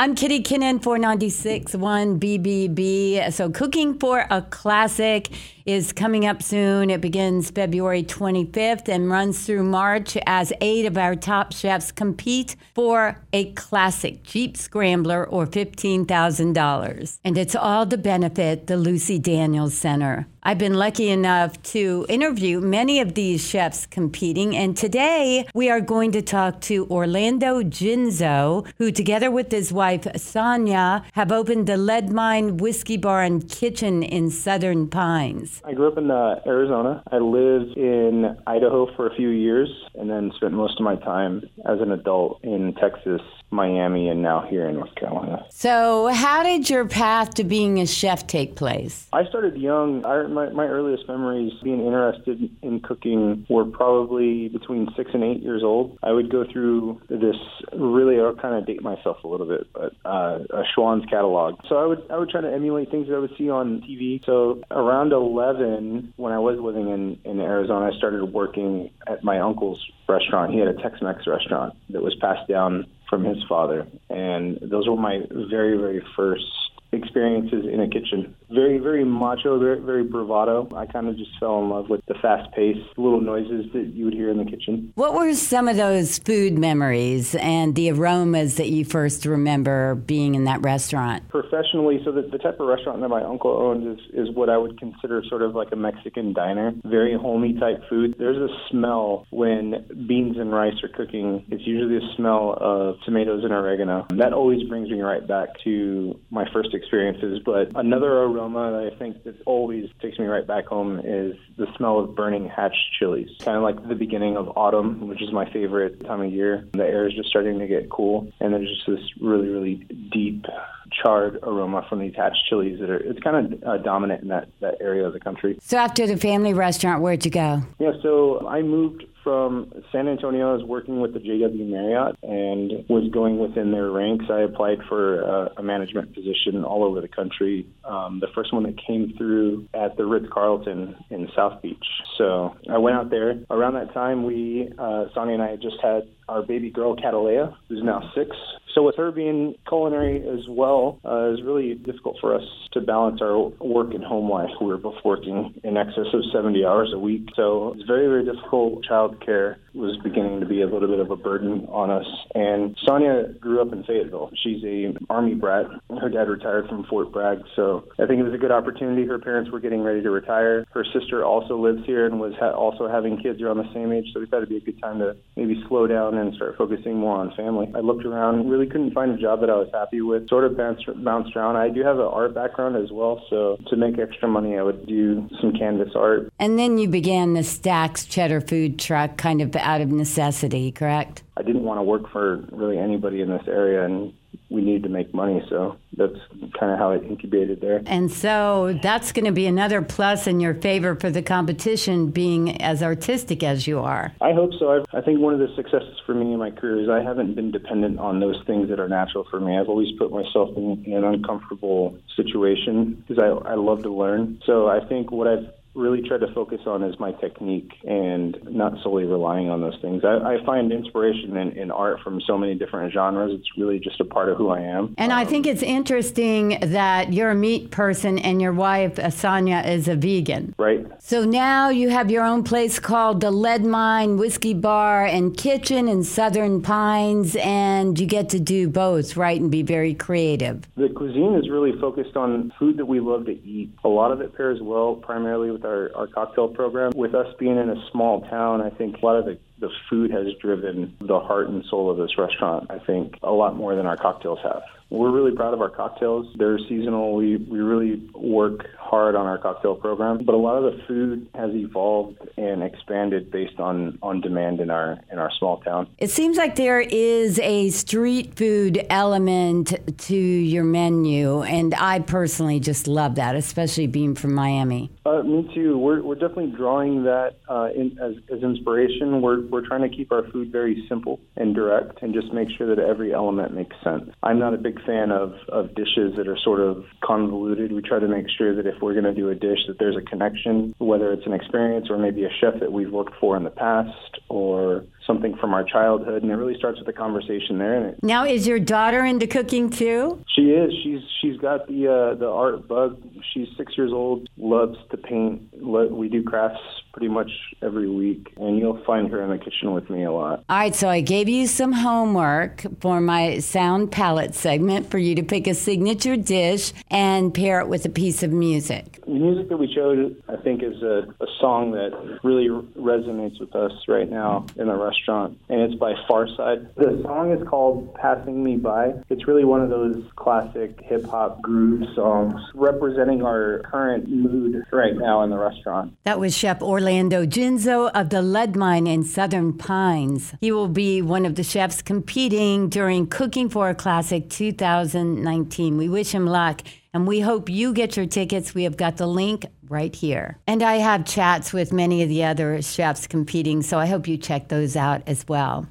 I'm Kitty Kinnon, 496.1 BBB. So, Cooking for a Classic is coming up soon. It begins February 25th and runs through March as eight of our top chefs compete for a classic Jeep Scrambler or $15,000. And it's all to benefit the Lucy Daniels Center. I've been lucky enough to interview many of these chefs competing, and today we are going to talk to Orlando Jinzo, who, together with his wife Sonia, have opened the Lead Mine Whiskey Bar and Kitchen in Southern Pines. I grew up in uh, Arizona. I lived in Idaho for a few years, and then spent most of my time as an adult in Texas Miami, and now here in North Carolina. So, how did your path to being a chef take place? I started young. I, my, my earliest memories being interested in cooking were probably between six and eight years old. I would go through this really, I'll kind of date myself a little bit, but uh, a Schwan's catalog. So I would I would try to emulate things that I would see on TV. So around 11, when I was living in in Arizona, I started working at my uncle's restaurant. He had a Tex-Mex restaurant that was passed down from his father, and those were my very very first experiences in a kitchen. Very, very macho, very, very bravado. I kind of just fell in love with the fast pace, little noises that you would hear in the kitchen. What were some of those food memories and the aromas that you first remember being in that restaurant? Professionally, so the, the type of restaurant that my uncle owns is, is what I would consider sort of like a Mexican diner. Very homey type food. There's a smell when beans and rice are cooking. It's usually a smell of tomatoes and oregano. That always brings me right back to my first experiences. But another aroma that I think that always takes me right back home is the smell of burning hatch chilies. Kind of like the beginning of autumn, which is my favorite time of year. The air is just starting to get cool, and there's just this really, really deep charred aroma from these hatch chilies that are it's kind of uh, dominant in that that area of the country. So after the family restaurant, where'd you go? Yeah, so I moved from San Antonio. I was working with the JW Marriott and was going within their ranks. I applied for a, a management position all over the country. Um, the first one that came through at the Ritz Carlton in South Beach. So I went out there. Around that time, we uh, Sonia and I had just had our baby girl Catalea, who's now six. So with her being culinary as well, uh, it was really difficult for us to balance our work and home life. We were both working in excess of 70 hours a week, so it's very, very difficult. Child care was beginning to be a little bit of a burden on us. And Sonia grew up in Fayetteville. She's a Army brat. Her dad retired from Fort Bragg, so I think it was a good opportunity. Her parents were getting ready to retire. Her sister also lives here and was ha- also having kids around the same age, so we thought it'd be a good time to maybe slow down and start focusing more on family. I looked around, really couldn't find a job that I was happy with. Sort of bounced, bounced around. I do have an art background as well, so to make extra money, I would do some canvas art. And then you began the Stacks Cheddar food truck kind of out of necessity, correct? I didn't want to work for really anybody in this area, and we needed to make money, so that's kind of how it incubated there. And so that's going to be another plus in your favor for the competition being as artistic as you are. I hope so. I've, I think one of the successes for me in my career is I haven't been dependent on those things that are natural for me. I've always put myself in, in an uncomfortable situation because I, I love to learn. So I think what I've really try to focus on is my technique and not solely relying on those things. I, I find inspiration in, in, art from so many different genres. It's really just a part of who I am. And um, I think it's interesting that you're a meat person and your wife, Sonia, is a vegan. Right. So now you have your own place called the Lead Mine Whiskey Bar and Kitchen in Southern Pines, and you get to do both, right, and be very creative. The cuisine is really focused on food that we love to eat. A lot of it pairs well primarily with our, our cocktail program. With us being in a small town, I think a lot of the, the food has driven the heart and soul of this restaurant, I think, a lot more than our cocktails have. We're really proud of our cocktails. They're seasonal. We, we really work hard on our cocktail program, but a lot of the food has evolved and expanded based on, on demand in our in our small town. It seems like there is a street food element to your menu, and I personally just love that, especially being from Miami. Uh, me too. We're, we're definitely drawing that uh, in, as, as inspiration. We're, we're trying to keep our food very simple and direct and just make sure that every element makes sense. I'm not a big fan of, of dishes that are sort of convoluted. We try to make sure that if we're going to do a dish, that there's a connection, whether it's an experience or maybe a chef that we've worked for in the past or something from our childhood, and it really starts with a conversation there. And it, Now, is your daughter into cooking too? she is. She's she's got the uh, the art bug. She's six years old. Loves to paint. We do crafts pretty much every week, and you'll find her in the kitchen with me a lot. All right, so I gave you some homework for my sound palette segment for you to pick a signature dish and pair it with a piece of music. The music that we chose, I think, is a, a song that really resonates with us right now in the restaurant, and it's by Pharcyde. The song is called "Passing Me By." It's really one of those classic hip hop groove songs representing our current mood right now in the restaurant. That was Chef Orlando Jinzo of the Lead Mine in Southern Pines. He will be one of the chefs competing during Cooking for a Classic 2019. We wish him luck and we hope you get your tickets. We have got the link right here. And I have chats with many of the other chefs competing, so I hope you check those out as well.